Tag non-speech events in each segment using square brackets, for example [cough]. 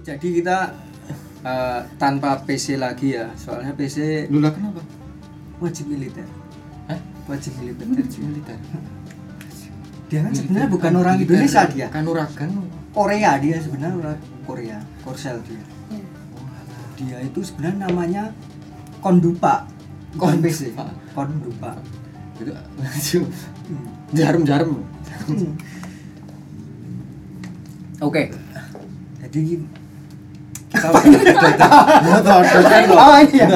Jadi kita eh, tanpa PC lagi ya, soalnya PC Lu lah kenapa? wajib militer. Hah? Wajib militer. Militer. Dia kan sebenarnya bukan orang Indonesia dia. Kanuragan. Korea dia sebenarnya orang Korea, Korsel dia. Ya. Dia itu sebenarnya namanya Kondupa. Bukan Kondupa. PC. Kondupa. Itu Hmm. [laughs] jarum-jarum. Hmm. Oke. Jadi kita Ya toh, dosen loh. Oh, ini ya?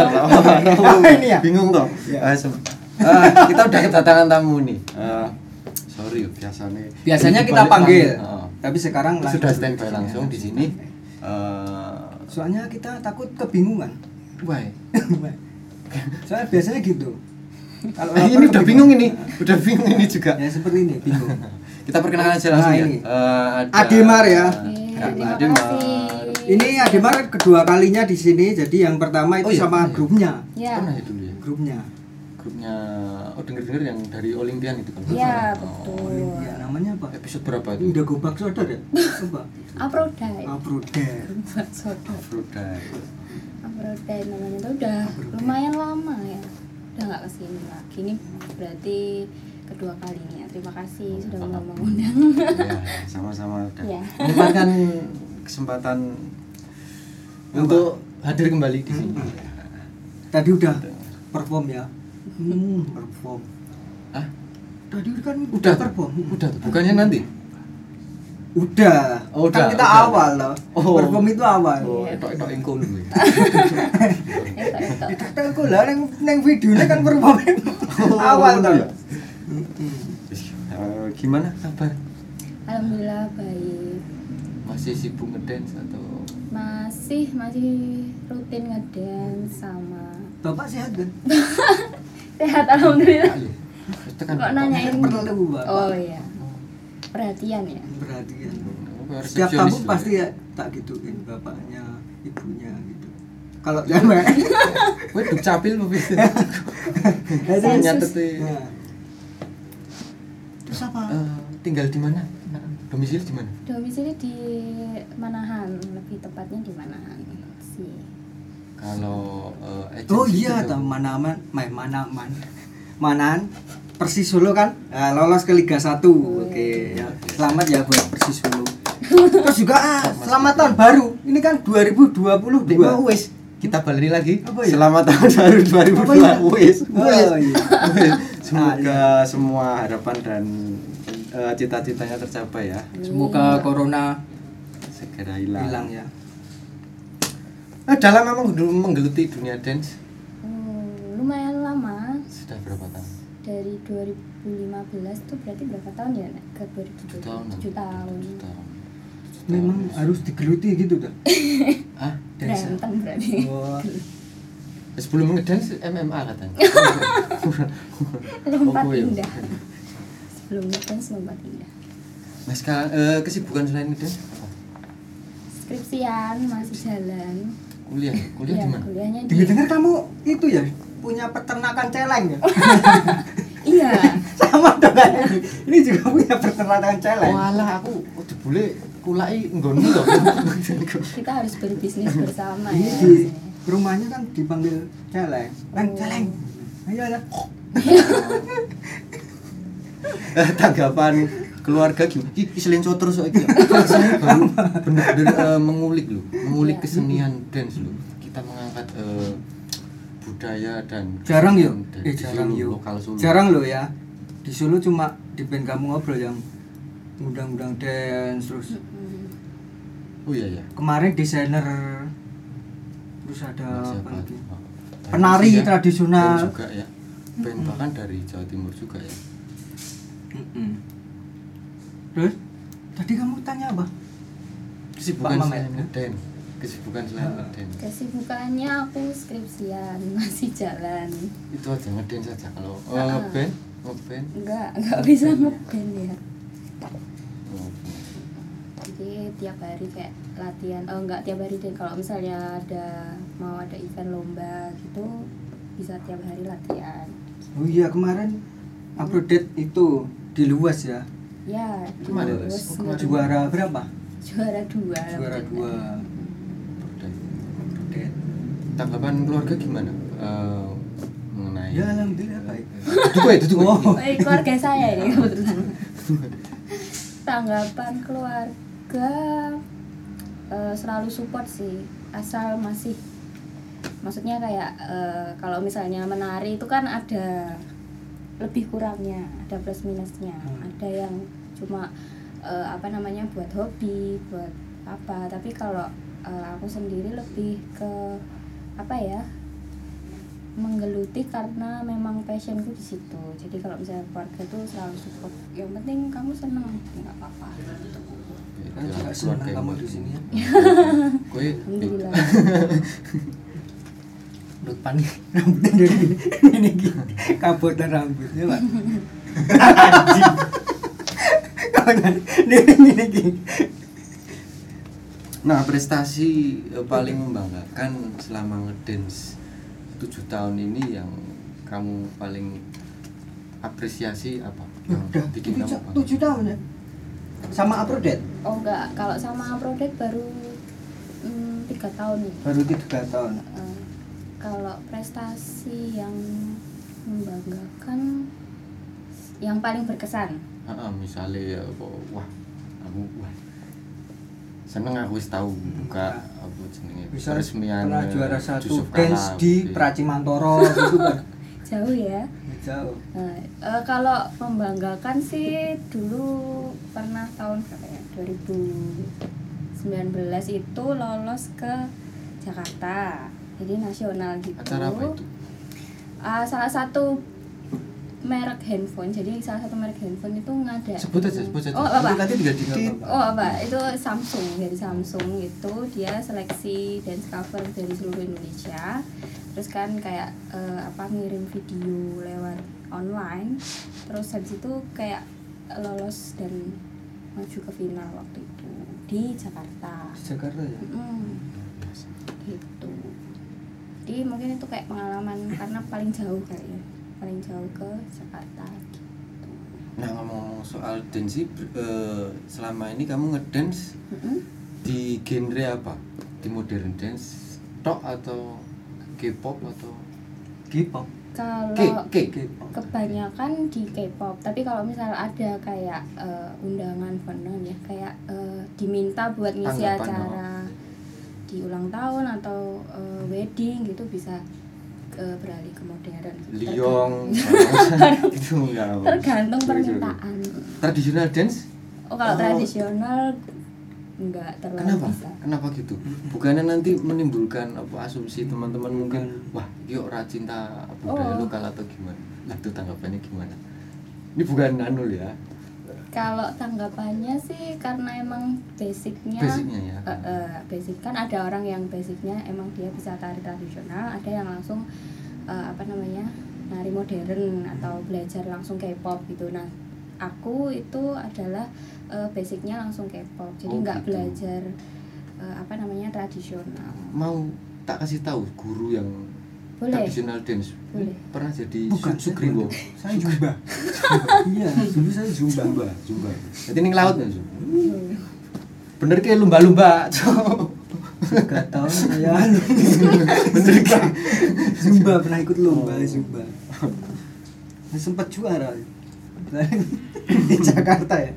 Oh, ini ya? Bingung toh. Iya. Ah, ah, kita udah kedatangan tamu nih. Ah, sorry biasanya. biasanya kita panggil, tapi sekarang Sudah langsung standby di langsung di sini. Eh, Soalnya kita takut kebingungan. why? Soalnya biasanya gitu. Kalau Eh, ini udah bingung ini, udah bingung ini juga. Ya seperti ini, bingung. [laughs] Kita perkenalkan aja langsung Nah, ya. ini. Eh, ada Ademar ya. Ademar. Ini Ademar kedua kalinya di sini. Jadi yang pertama itu Oh, iya, sama iya. grupnya. Ya. Pernah ya dulu ya? Grupnya. Grupnya oh denger-denger yang dari Olimpian itu kan. Iya, Oh, betul. Ya namanya apa? Episode berapa Ini itu? udah gobak soda ya? Coba. Aprodai. Buat soda. Afrodite. Aprodai namanya tuh udah lumayan lama ya. Udah nggak ke sini lagi. Ini berarti kedua kalinya. Terima kasih sudah mau mengundang. Iya, [laughs] sama-sama udah. Iya. Menyempatkan kesempatan untuk hadir kembali di sini. Tadi udah perform ya. Hmm, perform. Ah, Tadi kan udah perform. Udah, bukannya nanti? Udah. Oh, udah, Kan kita udah. awal loh. Oh. Perform itu awal. Oh, Iya. etok-etok engko ya. Etok. Kita aku lah neng neng videonya kan perform awal bener tuh. ya? Eh, gimana kabar? Alhamdulillah baik. Masih sibuk ngedance atau Masih masih rutin ngedance sama Bapak sehat kan? [laughs] sehat alhamdulillah. Tekan Kok nanyain? Perlu Bapak. Oh iya. Perhatian ya. Perhatian. Oh, Setiap tamu pasti ya tak gituin bapaknya, ibunya gitu. Kalau cewek. Kowe duk capil apa piye? [laughs] Ya. Nah. Terus apa? Eh, tinggal di mana? Domisili di mana? Domisili di Manahan, lebih tepatnya di Manahan sih. Kalau eh, agency Oh iya, itu- tahu mana man, main mana man, manan Persis Solo kan eh, lolos ke Liga 1 Oke, ya. selamat ya buat Persis Solo. [laughs] Terus juga ah, selamat tahun baru. Ini kan 2022. Dek, mau wis kita balik lagi. Apa ya? Selamat tahun baru 2020. Apa ya? Wis. Oh, Wis. iya. Wis. Semoga Ah, semua harapan dan eh, cita-citanya tercapai ya. Semoga corona Segera hilang. hilang ya. Eh, dalam memang dulu menggeluti dunia dance Hmm, lumayan lama sudah berapa tahun? dari 2015 tuh berarti berapa tahun ya Nek? ke 2007 Tujuh tahun. 7 tahun. Tujuh tahun. Memang harus digeluti gitu dah. Ah, Dance. Berantem berarti. Wah. sebelum ngedance MMA katanya. [laughs] [laughs] Lompat Oh, iya. [laughs] Sebelum ngedance lompat indah. Nah, sekarang eh, kesibukan selain apa? Skripsian masih jalan. Kuliah, kuliah Iya, di mana? Kuliahnya di Dengar-dengar kamu itu ya punya peternakan celeng ya? [laughs] Iya. [laughs] Sama dong kan? Ini juga punya peternakan celeng. Walah aku udah boleh kulai nggonmu loh. [laughs] Kita harus berbisnis bersama Ini ya. di rumahnya kan dipanggil celeng. Leng Oh. celeng. Ayo ada. [laughs] Tanggapan keluarga gimana? Ih, iselin terus iki. Saya baru bener-bener eh, mengulik loh, mengulik Iya. kesenian dance loh. Kita mengangkat eh, budaya dan Jarang yuk. Eh jarang yuk. lokal Solo. Jarang loh ya. Di Solo cuma di band kamu ngobrol yang undang-undang dance terus. Oh iya ya. kemarin desainer terus ada apa lagi? Oh. Penari ya. tradisional. Band juga ya. Band bahkan dari Jawa Timur juga ya. Mm-mm. Terus tadi kamu tanya apa? Kesibukan selain Mamet. ngedance. Kesibukan selain Ah. ngedance. Kesibukannya aku skripsian [laughs] masih jalan. Itu aja ngedance aja kalau oh, Ah. ngeband, ngeband. Enggak, enggak bisa ngeband ya. Oh, Jadi tiap hari kayak latihan. Oh enggak tiap hari deh. Kalau misalnya ada mau ada event lomba gitu bisa tiap hari latihan. Oh iya kemarin update itu di luas ya. Ya, Kemarin, terus oh, kemarin. Juara berapa? juara dua. Juara dua. tanggapan keluarga gimana Eh, mengenai ya alhamdulillah baik itu gue itu gue keluarga saya ini kebetulan [laughs] tanggapan keluarga eh, selalu support sih asal masih maksudnya kayak eh, kalau misalnya menari itu kan ada lebih kurangnya ada plus minusnya. Hmm. ada yang cuma eh, apa namanya buat hobi buat apa. Tapi kalau eh, aku sendiri lebih ke apa ya menggeluti karena memang passionku di situ. Jadi kalau misalnya keluarga tuh selalu support. Yang penting kamu seneng ya nggak apa-apa. Kan juga senang kamu di sini ya? Gue [laughs] panik rambutnya dari gini. Ini gini. Kabotan rambutnya pak. Gini gini. Nah, prestasi eh, paling membanggakan selama ngedance 7 tahun ini yang kamu paling apresiasi apa? Yang udah. bikin kamu tujuh, tujuh tahun ya? Sama uploadet oh enggak. Kalau sama project baru mm, tiga tahun. Nih baru tiga tahun. Eh, kalau prestasi yang membanggakan yang paling berkesan? Ah, misalnya apa, wah, aku wah seneng aku wis tahu buka apa jenenge bisa peresmian pernah eh, juara satu Yusuf dance Kala, di. Pracimantoro gitu kan? [laughs] Jauh ya. Jauh. Nah, eh, kalau membanggakan sih dulu pernah tahun berapa ya 2019 itu lolos ke Jakarta jadi nasional gitu. Acara apa itu? Ah, salah satu merek handphone. Jadi salah satu merek handphone itu ngada Sebut aja, sebut aja. oh apa nanti tinggal di Di- Oh apa itu Samsung. Dari Samsung itu dia seleksi dance cover dari seluruh Indonesia. Terus kan kayak eh, apa ngirim video lewat online. Terus habis itu kayak lolos dan maju ke final waktu itu di Jakarta. Jakarta ya? Mm, gitu jadi mungkin itu kayak pengalaman karena paling jauh kayaknya paling jauh ke Jakarta gitu. Nah ngomong soal dance sih, eh, selama ini kamu ngedance Mm-mm. di genre apa? Di modern dance, tok atau K-pop atau K-pop kalau K K? K-pop kebanyakan di K-pop tapi kalau misal ada kayak eh, undangan fandom ya kayak eh, diminta buat ngisi Tanggapan, acara di ulang tahun atau eh, wedding gitu bisa eh, beralih ke modern. Liong, [laughs] itu enggak tergantung Gitu. permintaan Tradisional dance? oh kalau Oh. tradisional nggak terlalu Kenapa? bisa Kenapa gitu? Bukannya nanti menimbulkan apa asumsi teman-teman mungkin wah, yuk ora cinta budaya Oh. lokal atau gimana? Nah, itu tanggapannya gimana? Ini bukan anul ya. Kalau tanggapannya sih karena emang basicnya Basicnya ya. Eh, eh, basic kan ada orang yang basicnya emang dia bisa tari tradisional ada yang langsung eh, apa namanya nari modern atau belajar langsung K-pop gitu nah aku itu adalah eh, basicnya langsung K-pop jadi Oh, nggak gitu. belajar eh, apa namanya tradisional Mau tak kasih tahu guru yang boleh. Tradisional dance. Boleh. pernah jadi bukan Sugriwo saya Zumba [laughs] iya dulu saya Zumba Zumba Zumba jadi ini laut Zu? Hmm. bener kayak lumba-lumba Cok. Gak tau saya. [laughs] Bener kan Zumba pernah ikut lomba Zumba sempat juara. Di Jakarta ya.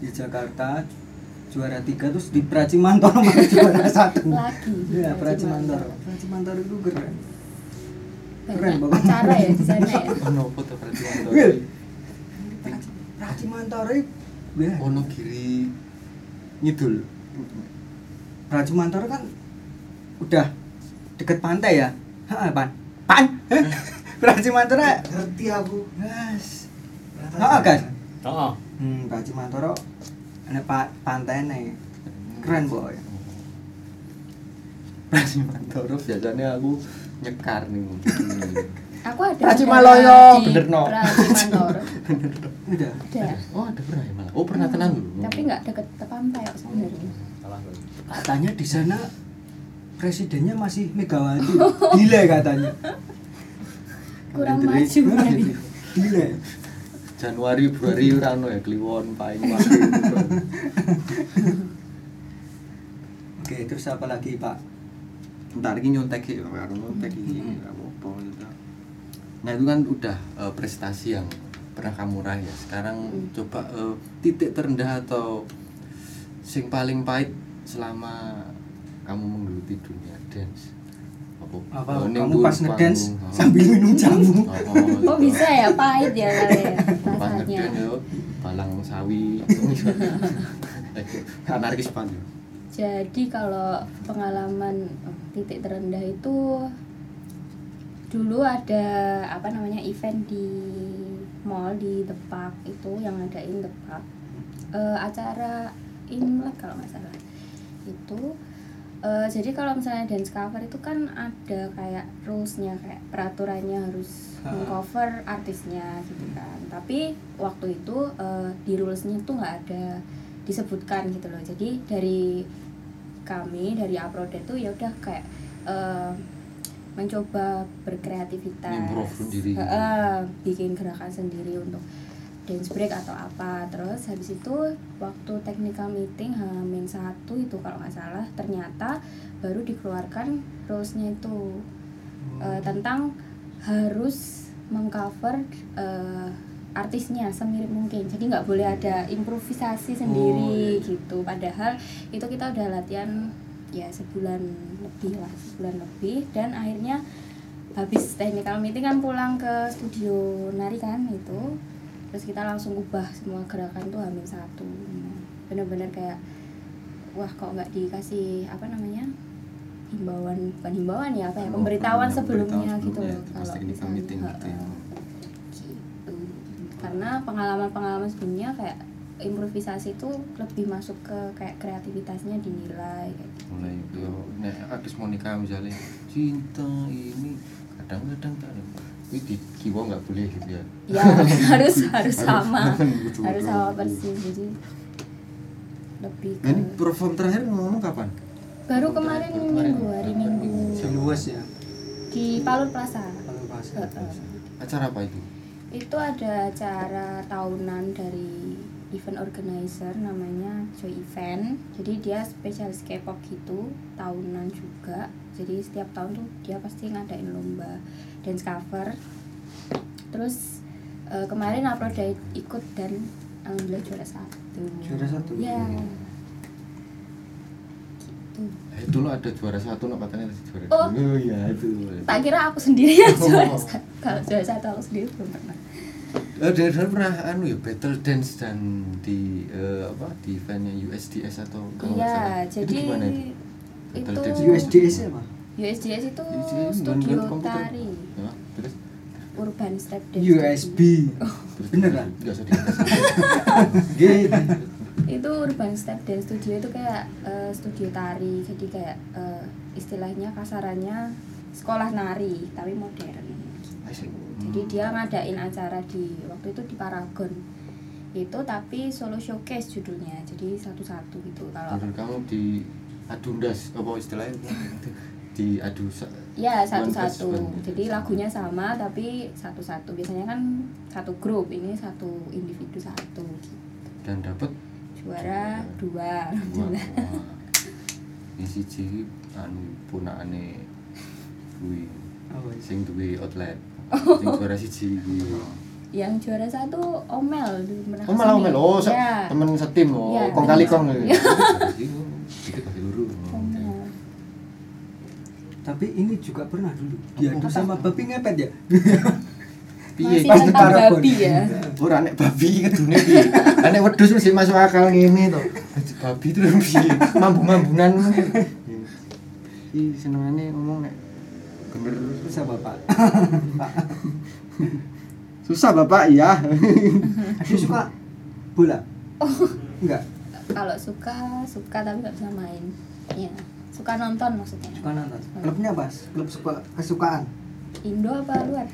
Di Jakarta juara tiga terus di Pracimantoro malah [laughs] juara satu. Lagi Iya Pracimantoro Pracimantoro itu keren. Keren, Bapak. acara ya di sana ya. Ono foto Pracimantoro itu ya, ono kiri ngidul Pracimantoro kan udah deket pantai ya? Hah, pan. Pan? [laughs] Pracimantoro ngerti aku. Yes. Heeh, kan? oh Hmm, Pak Cimantoro ada pa pantai nih. Keren, boy. Pracimantoro biasanya aku nyekar nih [laughs] aku ada Pracimaloyo, acara di bener, no. Pracimantoro [laughs] Udah. ada oh ada pernah ya malah oh pernah tenan dulu tapi nggak deket ke pantai sebenarnya Katanya di sana presidennya masih Megawati. Gila katanya. [laughs] kurang maju Gila. Januari Februari ora ono ya kliwon paling waktu Oke, terus apa lagi, Pak? ntar iki nyontek ya karo nyontek iki apa-apa gitu. Nah itu kan udah eh, prestasi yang pernah kamu raih ya. Sekarang Hmm. coba eh, titik terendah atau sing paling pahit selama kamu menggeluti dunia dance. Apa? apa ning kamu pas ngedance panggung. Oh. sambil minum jamu. Oh, oh, kok bisa ya pahit ya kali ya? Pas ngedance yo balang sawi. [laughs] Anarkis banget Jadi kalau pengalaman oh, titik terendah itu dulu ada apa namanya event di mall di The Park itu yang ngadain The Park. Eh, acara Imlek kalau nggak salah. Itu eh, jadi kalau misalnya dance cover itu kan ada kayak rulesnya kayak peraturannya harus Ah. mengcover artisnya gitu kan tapi waktu itu eh, di rulesnya tuh nggak ada disebutkan gitu loh jadi dari kami dari upload itu ya udah kayak eh, mencoba berkreativitas sendiri. Eh, bikin gerakan sendiri untuk dance break atau apa. Terus habis itu waktu technical meeting Hamin satu itu kalau nggak salah ternyata baru dikeluarkan rulesnya itu eh, tentang harus mengcover eh, artisnya semirip mungkin. Jadi nggak boleh ada improvisasi sendiri iya. gitu. Padahal itu kita udah latihan ya sebulan lebih lah sebulan lebih. Dan akhirnya habis technical meeting kan pulang ke studio nari kan itu terus kita langsung ubah semua gerakan tuh hamil satu Nah, bener-bener kayak wah kok nggak dikasih apa namanya himbauan bukan himbauan ya apa ya Oh, pemberitahuan sebelumnya gitu loh kalau misalnya meeting gitu ya. Gitu. karena pengalaman-pengalaman sebelumnya kayak improvisasi itu lebih masuk ke kayak kreativitasnya dinilai kayak gitu. mulai yo nek artis Monica misalnya cinta ini kadang-kadang tak ini di kiwo nggak boleh gitu ya. Ya [laughs] harus harus sama. [laughs] Harus harus sama persis. jadi lebih Nah, ini perform terakhir ngomong kapan? Baru kemarin minggu hari minggu. Di luas ya. Di Palur Plaza. Pas Heeh. acara apa itu? Itu ada acara tahunan dari event organizer namanya Joy Event jadi dia spesialis K-pop gitu tahunan juga jadi setiap tahun tuh dia pasti ngadain lomba dance cover terus eh, kemarin upload dari ikut dan alhamdulillah juara satu Juara satu? ya Iya. gitu Eh, dulu ada juara satu no katanya ada juara Oh. dua. iya itu tak kira aku sendiri yang Oh. [laughs] juara satu kalau juara satu aku sendiri belum pernah Eh, dan dan pernah anu ya battle dance dan di eh, apa di eventnya USDS atau kalau nggak salah. iya jadi itu gimana itu? Battle itu dance USDS ya pak? USDS itu USDS studio tari. Ya, terus? Urban step dance USB terus beneran nggak usah dikasih [laughs] gitu itu urban step dance studio itu kayak eh, studio tari. Jadi kayak eh, istilahnya kasarannya sekolah nari tapi modern. Asik. Jadi dia ngadain acara di waktu itu di Paragon. Itu tapi solo showcase judulnya jadi satu-satu gitu. Kalau Menurut kamu di adundas apa istilahnya? [laughs] Di adu sa- ya satu-satu. Jadi lagunya sama tapi satu-satu. Biasanya kan satu grup ini satu individu satu. Gitu. dan dapat? Juara dua. Dua [laughs] ini siji anu punakane kuwi sing duwe outlet sing [laughs] juara siji yang juara satu Omel di Merak Oh malah sini. omel, oh ya, temen setim, oh Iya, kong kali kong Iya. Itu kasih luru. Omel. tapi ini juga pernah dulu diadu sama babi ngepet ya [laughs] Piye? masih Pas Paragon. babi ya Ora nek babi kedune piye? Lah nek wedhus mesti masuk akal ngene to. Babi itu piye? Mambu-mambunan. Ih senengane ngomong nek bisa bapak. [laughs] Susah Bapak iya. [laughs] aku suka bola? Enggak? Kalau suka suka tapi nggak bisa main. Ya suka nonton maksudnya. Suka nonton. Klubnya apa klub suka kesukaan? Indo apa luar?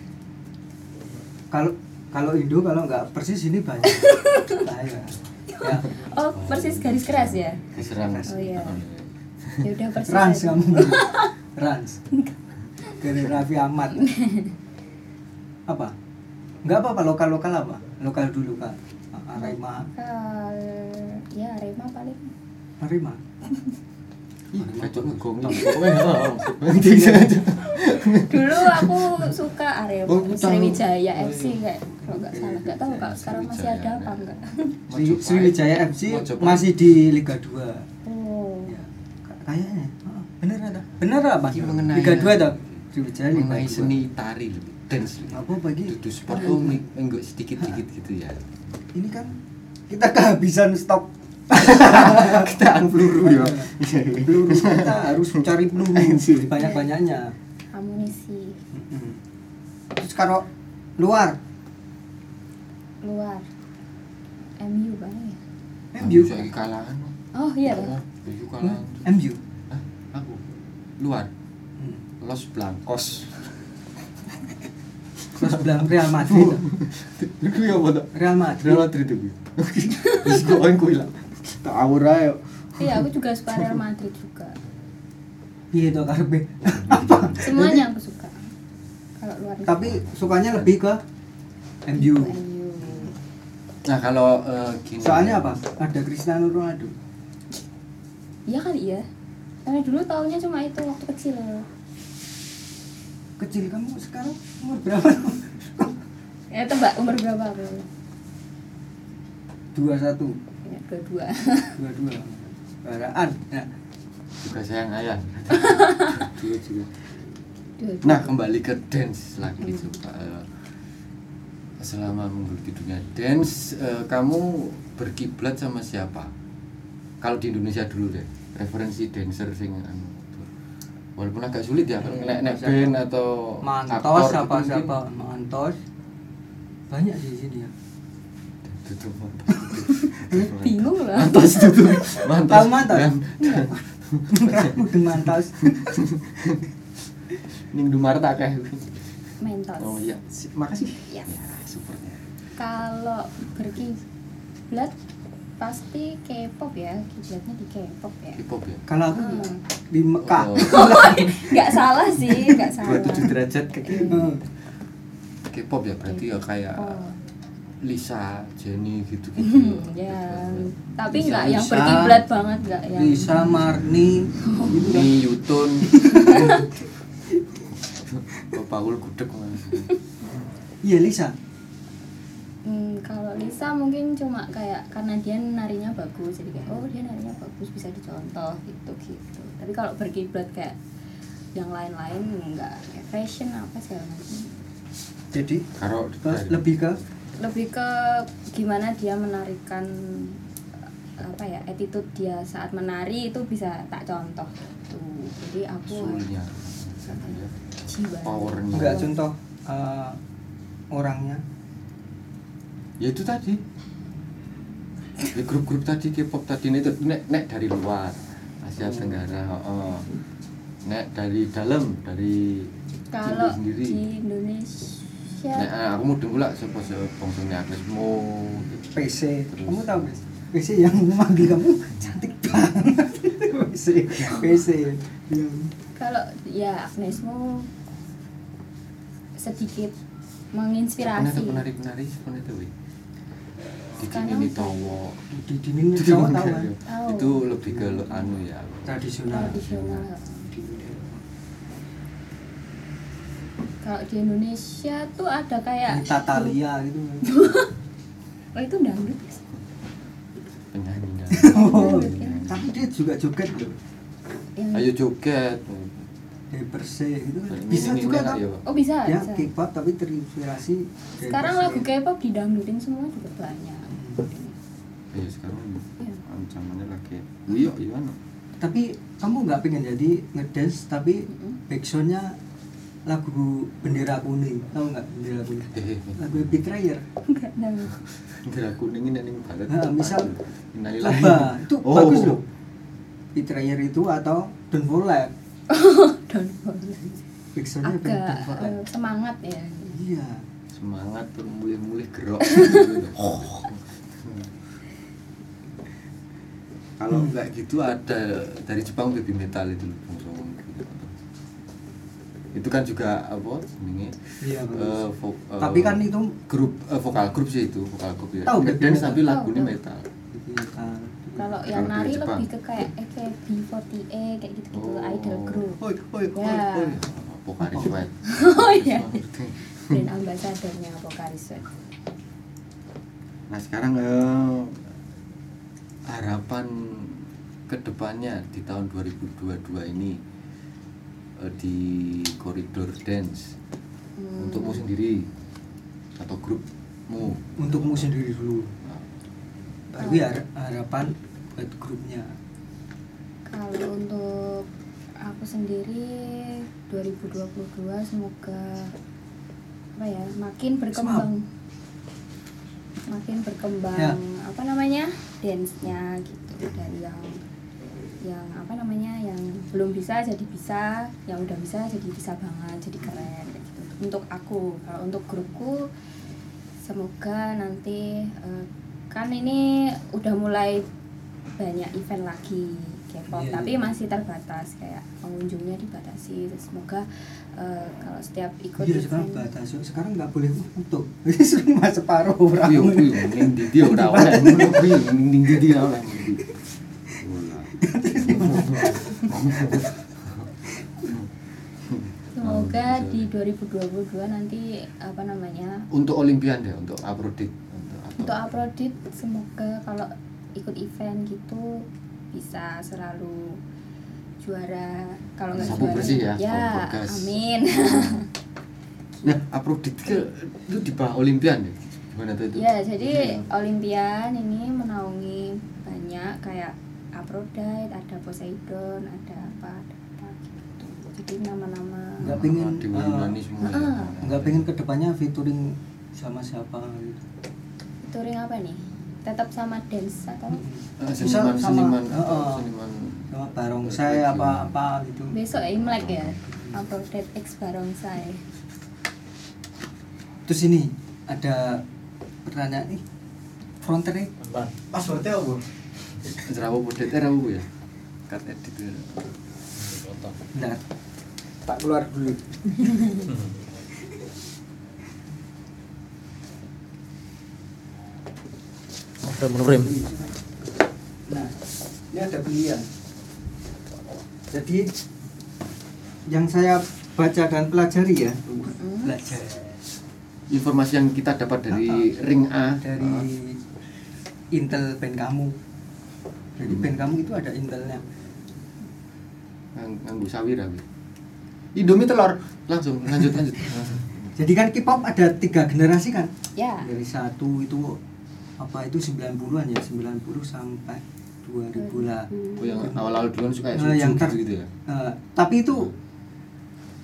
Kalau kalau Indo kalau nggak persis ini banyak. [laughs] Saya ya. Oh persis garis keras ya? Diserang. Oh, iya. ya udah persis Rans kamu. Rans dari Raffi Ahmad. [laughs] Apa? Nggak apa apa lokal lokal apa? Lokal dulu kak. Arema. Ya Arema paling. Arema? [laughs] Kacau [laughs] aja. dulu aku suka Arema. Oh. Sriwijaya FC kayak kalau nggak salah. Nggak tahu kak sekarang masih ada apa enggak Sri- Sriwijaya FC masih di Liga 2 oh. Ya kayaknya. Heeh, bener ada? Bener apa? Liga 2 ada Mengenai 2 seni tari dance. apa bagi? Dudu sport. Tuh mi- enggak sedikit-sedikit gitu ya. ini kan kita kehabisan stok. [laughs] Kita an peluru ya. peluru kita harus mencari peluru. [laughs] Banyak banyaknya amunisi. Terus kalau luar? Luar. MU kan ya? MU Saya kalahan. oh iya. Loh MU kalahan. MU? Aku? Luar. Los Blancos. terus bilang Real Madrid Itu ya apa tuh? Real Madrid Real Madrid itu. Terus kok aku hilang. Tawur aja. iya aku juga suka Real Madrid juga iya itu karbe semuanya aku suka kalau luar tapi sukanya lebih ke MU Nah kalau eh, gini. soalnya apa ada Cristiano Ronaldo iya kali ya karena dulu tahunya cuma itu waktu kecil kecil kamu sekarang umur berapa [laughs] ya tebak umur berapa aku dua satu ya dua-dua dua dua baraan ya. Juga sayang ayah. [laughs] Dulu juga. Nah kembali ke dance lagi coba. eh, Selama menggeluti dunia dance, eh, kamu berkiblat sama siapa? Kalau di Indonesia dulu deh, referensi dancer sing anu. Walaupun agak sulit ya, kalau nek nek band atau mantos gitu apa mungkin siapa mantos banyak sih di sini ya Tutup mantos. [laughs] bingung lah Mantos itu. Mantos. Tahu mantos? Mudeng mantos Ning [laughs] Dumarta kayak. mentos Oh iya, Si- makasih. Ya. Ya, super. kalau berkiblat pasti K-pop ya kiblatnya di K-pop ya K-pop ya. kalau aku Hmm. di Mekah Oh, [laughs] nggak salah sih nggak salah 27 derajat ke Hmm. K-pop ya berarti ya kayak oh Lisa, Jennie gitu-gitu. ya tapi nggak yang berkiblat banget nggak yang Lisa Marni gitu kan Ini Yutun. [laughs] Pak Paul gudeg mas. iya Lisa Hmm, kalau Lisa mungkin cuma kayak karena dia narinya bagus jadi kayak oh dia narinya bagus bisa dicontoh gitu gitu tapi kalau berkiblat kayak yang lain-lain enggak kayak fashion apa segala macam. Jadi terus dari- lebih ke? Lebih ke gimana dia menarikan eh, apa ya attitude dia saat menari itu bisa tak contoh gitu. Jadi aku jiwa. Powernya. enggak contoh eh, orangnya Ya itu tadi. Ya grup-grup tadi K-pop tadi ini tuh nek nek dari luar Asia Tenggara. Oh. Nek dari dalam dari kalau sendiri. di Indonesia Nek ah, aku mudeng pula sapa bongsone Agnes Mo. PC Terus. kamu tahu guys PC yang memanggil kamu cantik banget [laughs] PC PC yang kalau ya Agnesmo sedikit menginspirasi penari-penari seperti itu. Sekarang ini towo. di tahu Tahu. Itu lebih ke lo- anu ya. tradisional tradisional kalau di Indonesia tuh ada kayak Nita Talia gitu [laughs] oh itu dangdut ya? Penyanyi dan oh, Dangdut ya? tapi dia juga joget loh Ayo joget. Dari Perse gitu kan. Bisa ini- juga kan? oh bisa ya bisa. K-pop tapi terinspirasi dari sekarang Perse. lagu K-pop didangdutin semua juga banyak. Ayo sekarang Iya. ancamannya lagi. Iya, iya tapi kamu nggak pengen jadi ngedance tapi backsoundnya lagu bendera kuning. Tahu nggak bendera kuning? Hehe. lagu Big Raya enggak tahu. Bendera kuning ini ning balet. Nah, misal coba itu Oh. bagus loh. Big Raya itu atau don't [laughs] worry backsoundnya agak eh, semangat ya iya Semangat tuh mulai-mulai gerok. Kalau Hmm. nggak gitu ada dari Jepang baby metal itu. Itu kan juga apa jenenge? iya bagus vo- eh, tapi kan itu grup eh, vokal grup sih itu, vokal grup ya. Tahu, metal. tapi lagunya metal. Metal, kalau yang nari lebih ke kayak AKB48 kayak gitu-gitu Oh. idol group Oi, oi, oi, Ya. oi. Pokari Sweat. [laughs] oh iya brand ambasadornya Pokari Sweat Nah sekarang eh, harapan ke depannya di tahun 2022 ini eh, di koridor dance Hmm. untukmu sendiri atau grupmu Untukmu sendiri dulu. Nah, Baru ya har- harapan buat grupnya. Kalau untuk aku sendiri 2022 semoga apa ya makin berkembang. Makin berkembang Ya. apa namanya dance-nya gitu. Dari yang yang apa namanya yang belum bisa jadi bisa yang udah bisa jadi bisa banget jadi keren gitu. Untuk aku kalau untuk grupku semoga nanti eh, kan ini udah mulai banyak event lagi K-pop Iya, tapi iya. masih terbatas kayak pengunjungnya dibatasi semoga eh, kalau setiap ikut Iya sekarang event batas sekarang nggak boleh untuk. [laughs] Semua separuh orang. Kuwi kuwi ning ndi dia ora oleh kuwi ning ndi dia oleh semoga di 2022 nanti apa namanya Untuk olimpiade untuk Afrodit untuk untuk uploadit semoga kalau ikut event gitu bisa selalu juara kalau nggak juara bersih ya, ya amin [laughs] Nah, Afrodit ke itu di bawah olimpiade gimana tuh itu? ya jadi olimpian ini menaungi banyak kayak Aphrodite ada Poseidon ada apa ada apa gitu jadi nama-nama Nggak pengen, di Yunani semua. ya. Nggak pengen ke depannya featuring sama siapa gitu. touring apa nih tetap sama dance atau Misal seniman sama- seniman oh, oh. seniman Sama barongsai apa apa gitu. besok Imlek ya Aphrodite X Barongsai Terus ini ada pertanyaan nih fronternya Passwordnya apa? Jerawa podet era bu ya. Cut edit itu. Bentar. Tak keluar dulu. [laughs] Frame. Nah, ini ada pilihan. Jadi yang saya baca dan pelajari ya, belajar Informasi yang kita dapat dari ring A dari Intel pen kamu. Jadi pen kamu itu ada Intelnya. Ngang- nganggo sawir abi. Indomie telur langsung lanjut lanjut. [laughs] Jadi kan K-pop ada tiga generasi kan? ya Dari satu itu apa itu 90-an ya, 90 sampai 2000 lah. Oh yang awal-awal duluan suka Eh, suju yang ter- gitu, gitu ya. Eh, tapi itu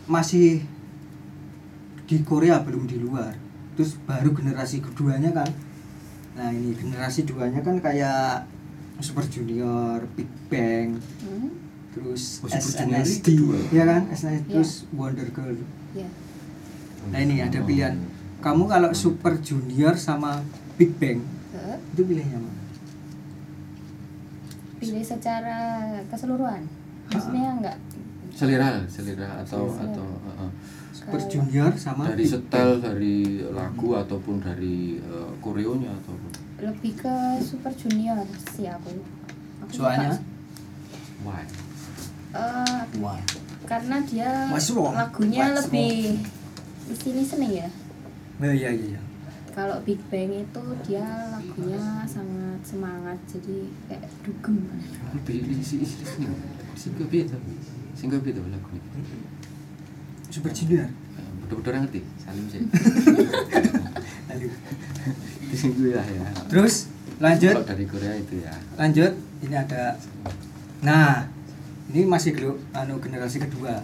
masih di Korea belum di luar terus baru generasi keduanya kan nah ini generasi duanya kan kayak Super Junior, Big Bang, Hmm, terus Oh, Super Junior ini SNSD, ya kan? SNSD Iya. terus Wonder Girl. ya Nah ini ada Oh. pilihan. Kamu kalau Super Junior sama Big Bang Ke- itu pilihnya mana? pilih secara keseluruhan. Maksudnya enggak selera selera atau Selera. atau uh, uh, Super Junior sama dari setel dari lagu ataupun dari uh, koreonya ataupun? Lebih ke Super Junior sih aku, aku suka- Soalnya? why? Eh, Wah. karena dia lagunya What's lebih isi listening ya. Oh, iya iya iya. Kalau Big Bang itu dia lagunya sangat semangat jadi kayak dugem. Lebih isi isi sing sing beda sing beda lagu Super Junior. betul-betul orang ngerti salim sih. Gue lah ya. Terus lanjut. Kalau dari Korea itu ya. Lanjut ini ada. Nah ini masih anu generasi kedua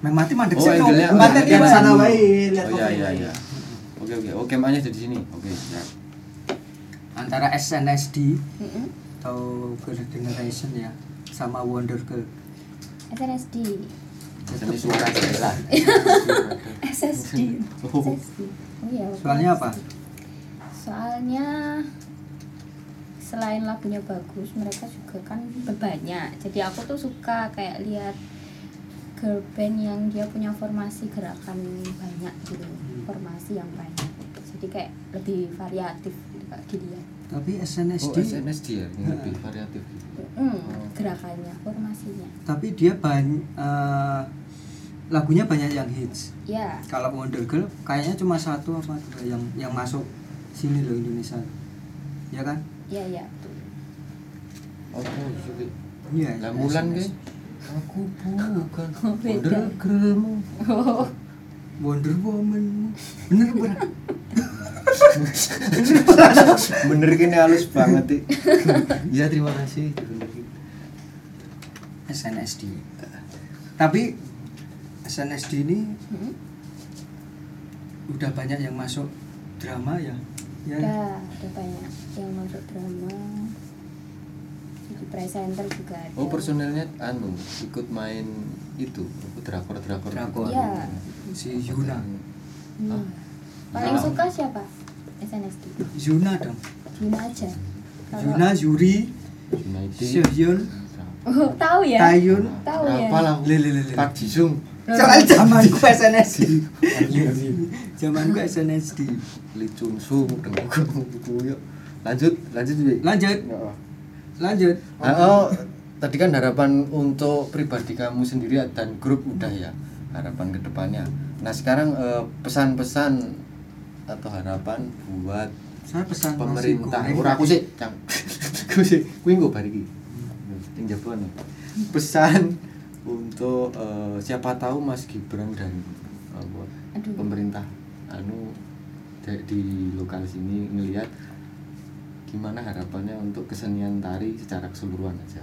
Memati mandek Oh, sih, angle-nya- Mati oh, di angle-nya sana wae, lihat oh iya iya iya. Oke oke. Oke makanya jadi sini. Oke ya Antara SNSD atau Girl Generation ya sama Wonder Girl. SNSD jadi suara saya SSD [laughs] Oh. SSD oh iya Soalnya apa? soalnya selain lagunya bagus mereka juga kan berbanyak jadi aku tuh suka kayak lihat girl band yang dia punya formasi gerakan banyak gitu formasi yang banyak jadi kayak lebih variatif gitu kak dilihat tapi Oh, SNSD SNSD ya, yang lebih variatif. hmm, gerakannya formasinya tapi dia banyak lagunya banyak yang hits ya kalau Wonder Girl kayaknya cuma satu apa dua yang yang masuk sini loh Indonesia ya kan ya ya betul. Oh, sulit. iya Lah Mulan SNSD. ke? Aku bukan Oh. Wonder Girlmu. oh Wonder Woman bener [laughs] bener Bener kini halus banget sih. Ya terima kasih. SNSD tapi SNSD ini hmm. udah banyak yang masuk drama ya ya ada ada banyak yang masuk drama presenter juga ada Oh personelnya anu ikut main itu drakor drakor. Drakor. Iya. si Yuna Hmm. Hah? paling Yuna. suka siapa SNSD Yuna dong Yuna aja Kalau- Yuna Yuri. Sehyun oh tahu ya Taeyun tahu ya Apa lah? Le, le. Pak Jisung. soal zamanku SNSD zamanku SNSD Lee Chun Sung dengan yuk. Lanjut, lanjut Bi. Lanjut Oh. Nah, oh, tadi kan harapan untuk pribadi kamu sendiri dan grup udah ya harapan ke depannya. Nah sekarang eh, pesan-pesan atau harapan buat saya pesan pemerintah. Ora aku sih, Cang. [laughs] Aku sih, kuwi nggo bar iki. Yang. Pesan untuk eh, siapa tahu Mas Gibran dan apa, Aduh. pemerintah anu di- di lokal sini ngelihat gimana harapannya untuk kesenian tari secara keseluruhan aja.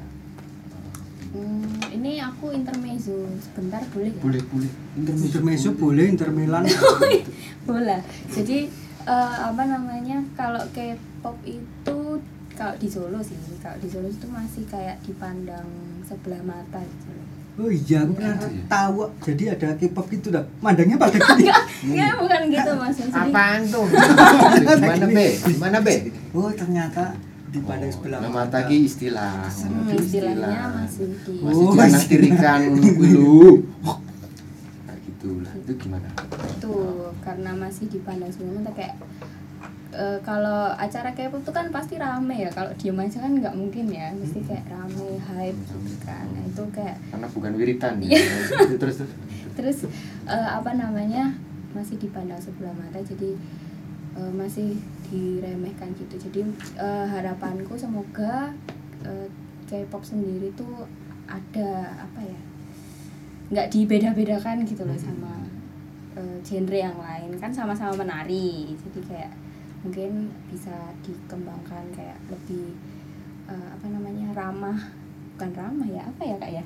Hmm, ini aku intermezzo sebentar boleh ya? Boleh, boleh. intermezzo boleh intermilan [laughs] Boleh. Jadi eh, apa namanya? Kalau K-pop itu kalau di Solo sih, kalau di Solo itu masih kayak dipandang sebelah mata gitu loh. Oh iya aku pernah Iya. tahu jadi ada K-pop gitu dah mandangnya pada [laughs] gini Ya bukan gitu maksudnya. Jadi, Apaan tuh? [laughs] Gimana be? Gimana be? oh ternyata dipandang sebelah Nah, mata ki istilah. Hmm, istilahnya masih di masih Oh, dianak masih. tirikan kuwi lho. Kayak gitu lah. Itu gimana? itu karena masih dipandang sebelah mata kayak eh, kalau acara K-pop itu kan pasti rame ya. Kalau diem aja kan nggak mungkin ya. Mesti kayak rame hype gitu kan. Nah, itu kayak Karena bukan wiritan ya. Iya. [laughs] Terus terus. eh, apa namanya masih dipandang sebelah mata. Jadi eh, masih diremehkan gitu. Jadi eh, harapanku semoga eh, K-pop sendiri tuh ada apa ya nggak dibeda-bedakan gitu loh sama eh, genre yang lain. Kan sama-sama menari. Jadi kayak mungkin bisa dikembangkan kayak lebih eh, apa namanya ramah bukan ramah ya apa ya kak ya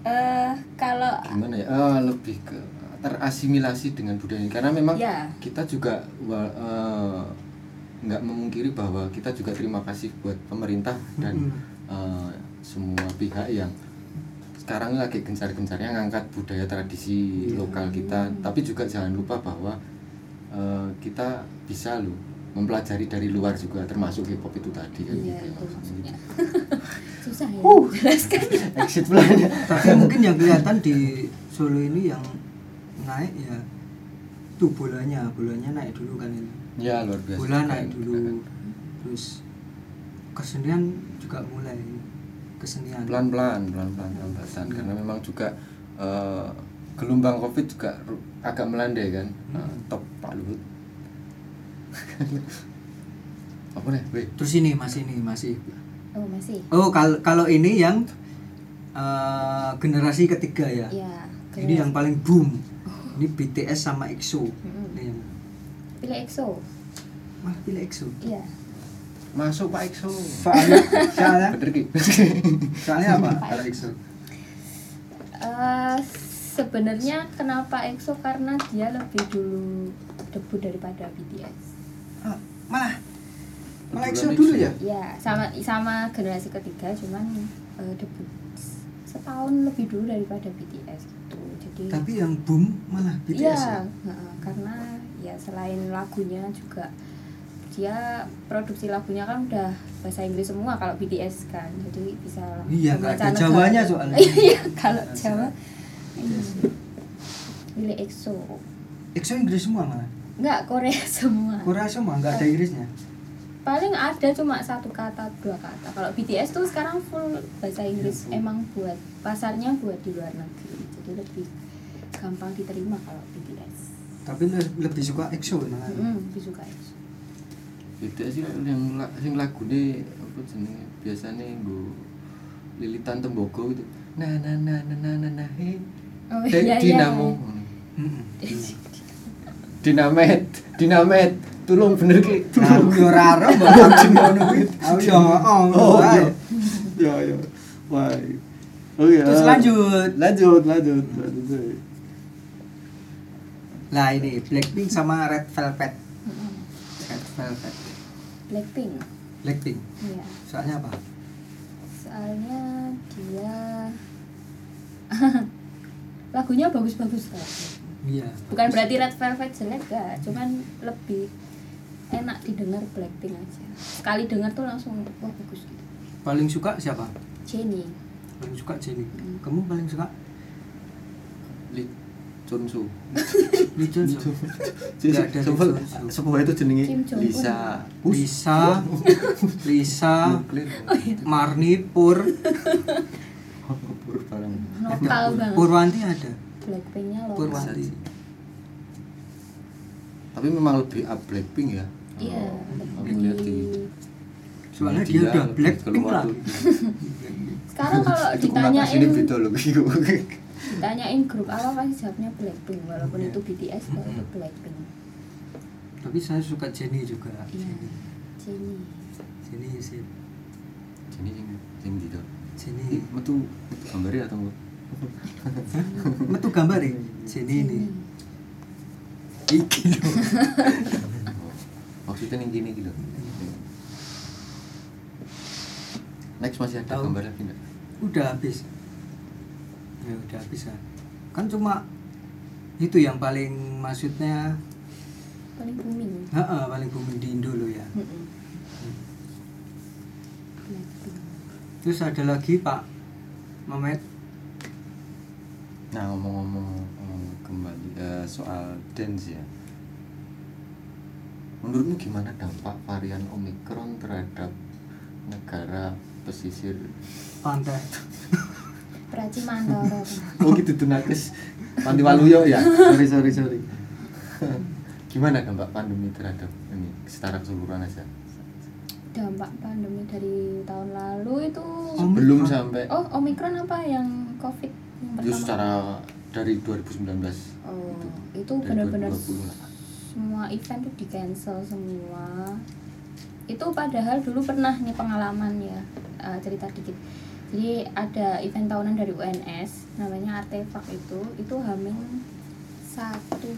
eh kalau Gimana ya? Ah, lebih ke terasimilasi dengan budaya ini. karena memang ya kita juga eh, nggak memungkiri bahwa kita juga terima kasih buat pemerintah dan Mm. eh, semua pihak yang sekarang lagi gencar-gencarnya ngangkat budaya tradisi Iya. lokal kita tapi juga jangan lupa bahwa eh, kita bisa loh mempelajari dari luar juga termasuk K-pop itu tadi kan Iya, gitu ya itu maksudnya. maksudnya. [laughs] Susah ya Uh. jelaskan. [laughs] exit plan tapi mungkin yang kelihatan di Solo ini yang naik ya tuh bolanya bolanya naik dulu kan ini ya luar biasa bola naik dulu keren. terus kesenian juga mulai kesenian pelan-pelan pelan-pelan pelan-pelan karena memang juga eh, gelombang covid juga agak melandai kan Nah, Hmm. top Pak Luhut [laughs] apa nih weh terus ini masih ini masih Oh, masih. oh kalau kalau ini yang eh, generasi ketiga ya Iya. ini yang paling boom [laughs] ini BTS sama EXO Mm-mm. ini yang pilih EXO. malah pilih EXO Iya. masuk Pak Exo soalnya soalnya [laughs] bener ki soalnya apa kalau EXO Eh, sebenarnya kenapa EXO karena dia lebih dulu debut daripada BTS. Ah, malah malah EXO dulu ya Iya, sama sama generasi ketiga cuman eh, debut setahun lebih dulu daripada BTS gitu. Jadi tapi yang boom malah BTS Iya, ya? heeh, karena ya selain lagunya juga dia produksi lagunya kan udah bahasa Inggris semua kalau BTS kan, jadi bisa Iya, nggak ada. Jawanya soalnya. [laughs] Iya, kalau Bahasa Jawa BTS. ini. pilih EXO. EXO Inggris semua malah Enggak Korea [laughs] semua. Korea semua nggak ada Inggrisnya Paling ada cuma satu kata dua kata. Kalau BTS tuh sekarang full bahasa Inggris. Emang buat pasarnya buat di luar negeri. Jadi lebih gampang diterima kalau BTS. tapi le- lebih suka EXO nah. Hmm, lebih suka itu. beda sih yang la- sing lagune apa jenenge biasane nggo lilitan tembogo gitu nah nah nah nah nah nah nah he Oh iya iya. dinamo Mm-mm. [laughs] dinamet dinamet tulung bener ki aku yo ora ero mbok ngono kuwi. Aku yo oh, oh wae. iya ya ya wah oke Terus lanjut. lanjut lanjut lanjut. Lah ini Blackpink sama Red Velvet. Red Velvet. Blackpink. Blackpink. Iya. Soalnya apa? Soalnya dia [laughs] lagunya bagus-bagus kan. Iya. Bukan berarti Red Velvet jelek gak, cuman lebih enak didengar Blackpink aja. Sekali dengar tuh langsung wah bagus gitu. Paling suka siapa? Jennie. Paling suka Jennie. Hmm. Kamu paling suka? Lee Jun Soo. [laughs] Ada Lee Coba Jun Soo. sebuah itu jenenge. Lisa Lisa, Lisa. Marni, Pur, Pur barang. Nopal banget. Purwanti ada. Blackpinknya loh. Purwanti. Tapi memang lebih up Blackpink ya. Iya, Aku lihat di lebih Soalnya dia udah lebih Blackpink lah. [laughs] sekarang kalau komunikasi ini ditanyain grup apa pasti jawabnya Blackpink walaupun Iya. itu BTS kalau itu Blackpink Tapi saya suka Jennie juga. iya Jennie sih. Jadi sing sing Jennie. Metu metu gambare atau enggak? Metu gambar ya? Jennie ini. Iki. [laughs] Maksudnya yang gini gitu. Next masih ada Tahu. gambar lagi enggak? Udah habis. Ya udah habis kan. Kan cuma itu yang paling maksudnya paling booming Heeh, paling booming di Indo loh ya. Terus ada lagi Pak Mamet. Nah ngomong-ngomong kembali eh, soal dance ya. Menurutmu gimana dampak varian Omicron terhadap negara pesisir? Pantai. Praci Mandoro Oh gitu tuh nakes Panti Waluyo ya? Sorry sorry sorry. [laughs] gimana dampak pandemi terhadap ini secara keseluruhan aja? Dampak pandemi dari tahun lalu itu Om- Belum sampai. oh Omicron apa yang COVID yang Itu pertama secara dari 2019 oh itu dari benar-benar 2020 lah. semua event tuh di cancel semua itu padahal dulu pernah nih pengalaman ya eh, cerita dikit jadi ada event tahunan dari UNS namanya artefak itu itu hamin satu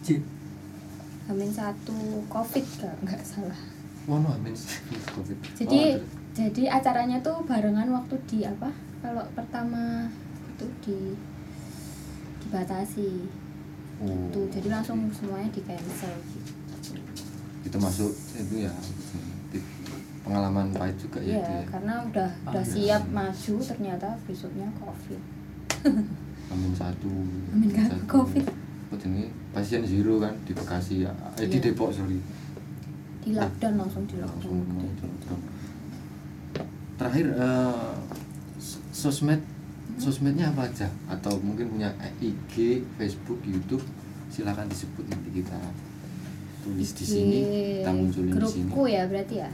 J. hamin satu covid kalau nggak salah Wah, no, amin. Covid. jadi Oh, jadi acaranya tuh barengan waktu di apa kalau pertama itu di dibatasi Oh. tuh jadi langsung semuanya di cancel gitu itu masuk itu ya pengalaman pahit juga ya, Iya, ya. karena udah Ah, udah iya. siap maju ternyata besoknya covid. [laughs] Amin satu Amin kan, satu. Covid. Jenenge? pasien zero kan di Bekasi ya eh, di Iya. Depok sorry Di lockdown langsung di langsung lockdown. di lockdown. terakhir s- sosmed sosmednya apa aja atau mungkin punya IG Facebook YouTube silakan disebut nanti kita tulis di sini kita munculin di sini grupku ya berarti ya.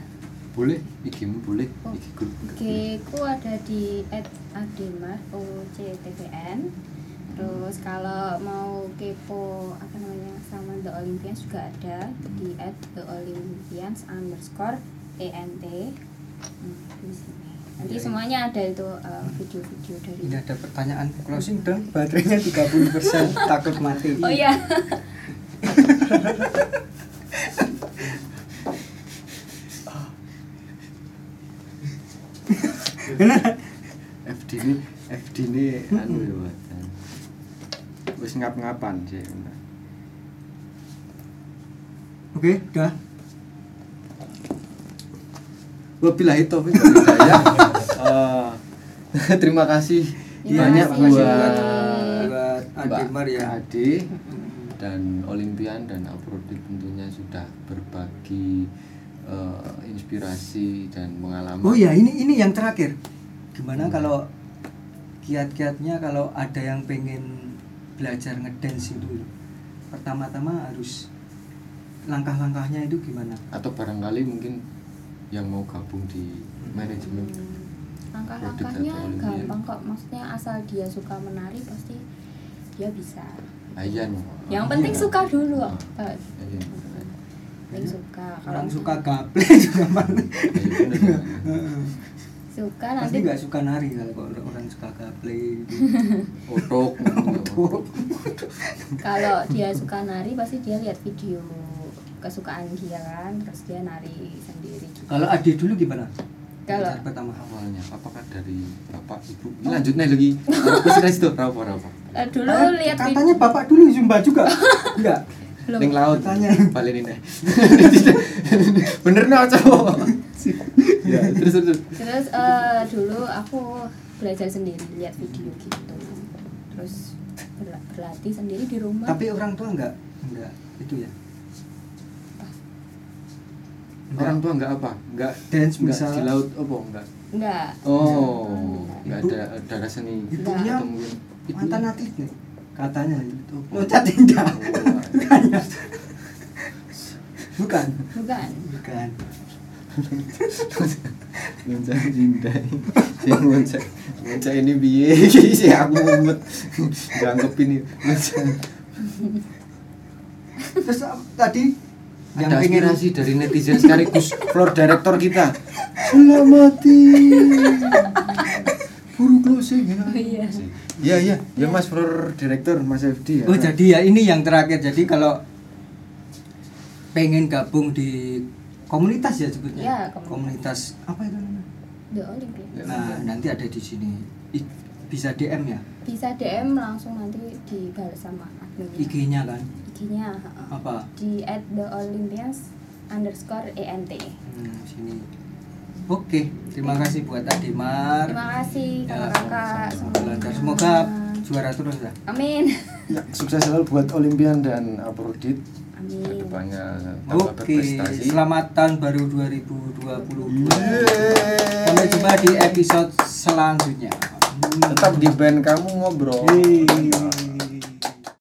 boleh IG-mu boleh Oh, IG grup IG ku ada di @ademar OCTVN. Terus kalau mau kepo apa namanya sama The Olympians juga ada di @theolympians underscore ENT. Hmm, di sini. Nanti Ya, semuanya ada itu uh, video-video dari Ini ada pertanyaan closing dong. Baterainya 30% [laughs] takut mati. Oh iya. [laughs] FD ini FD ini anu ya. Wis ngap-ngapan sih Oke, udah. Wabillahi taufik wal hidayah. [laughs] Eh, terima kasih Terima banyak kasih. buat buat Mbak Ademar ya. Ade dan Olimpian dan Afrodit tentunya sudah berbagi eh, inspirasi dan pengalaman. Oh ya, ini ini yang terakhir. Gimana Hmm. kalau kiat-kiatnya kalau ada yang pengen belajar ngedance itu pertama-tama harus langkah-langkahnya itu gimana? Atau barangkali mungkin yang mau gabung di manajemen langkah-langkahnya atau Olimpian. gampang kok maksudnya asal dia suka menari pasti dia bisa Ayan. yang penting Iya. suka dulu kok Pak. Ayan. penting suka kalau Orang suka gaple juga bener. [laughs] suka nanti nggak suka nari kalau orang suka gaple gitu. [laughs] Otok. [laughs] kalau dia suka nari pasti dia lihat video kesukaan dia kan terus dia nari sendiri gitu. Kalau Ade dulu gimana? Kalau- pertama awalnya apakah dari bapak ibu ini lanjut nih lagi aku sih itu rapo rapo Eh, dulu Ah, lihat katanya bapak dulu zumba juga. [laughs] Enggak. Belum. Ning laut Tanya. balik ini bener nih cowok ya terus terus terus eh, dulu aku belajar sendiri lihat video gitu. Terus berla- berlatih sendiri di rumah. Tapi orang tua enggak enggak itu ya. orang tua nggak apa? Nggak Dance nggak misal- di laut apa? Nggak? Enggak oh nggak Ibu- ada darah seni. Ibunya mungkin ibunya? mantan atlet nih katanya. Itu loncat indah Oh, bukan. Bukan. Bukan Muncak Jindai yang muncak. Muncak ini biye [laughs] sih aku mumet. Dianggap ini. Terus uh, tadi yang ada pengen aspirasi dari netizen sekaligus floor director kita. Selamati buru closing ya. Oh, iya. iya iya. Ya mas floor director mas FD ya. Oh jadi ya ini yang terakhir. Jadi kalau pengen gabung di komunitas ya sebutnya? Iya, komunitas. apa itu namanya? The Olympic. Ya. nah nanti ada di sini. I- bisa DM ya? Bisa DM langsung nanti dibalas sama adminnya. IG-nya kan? IG-nya heeh. apa? Di at the Olympians underscore ent hmm, sini. Oke terima kasih buat Ademar terima kasih Ya, kakak-kakak. semoga lancar. semoga juara terus ya amin. Ya, sukses selalu buat Olimpian dan Afrodit amin ke depannya Oke, selamat tahun baru 2022. Sampai jumpa di episode selanjutnya. tetap di band kamu ngobrol Yeay.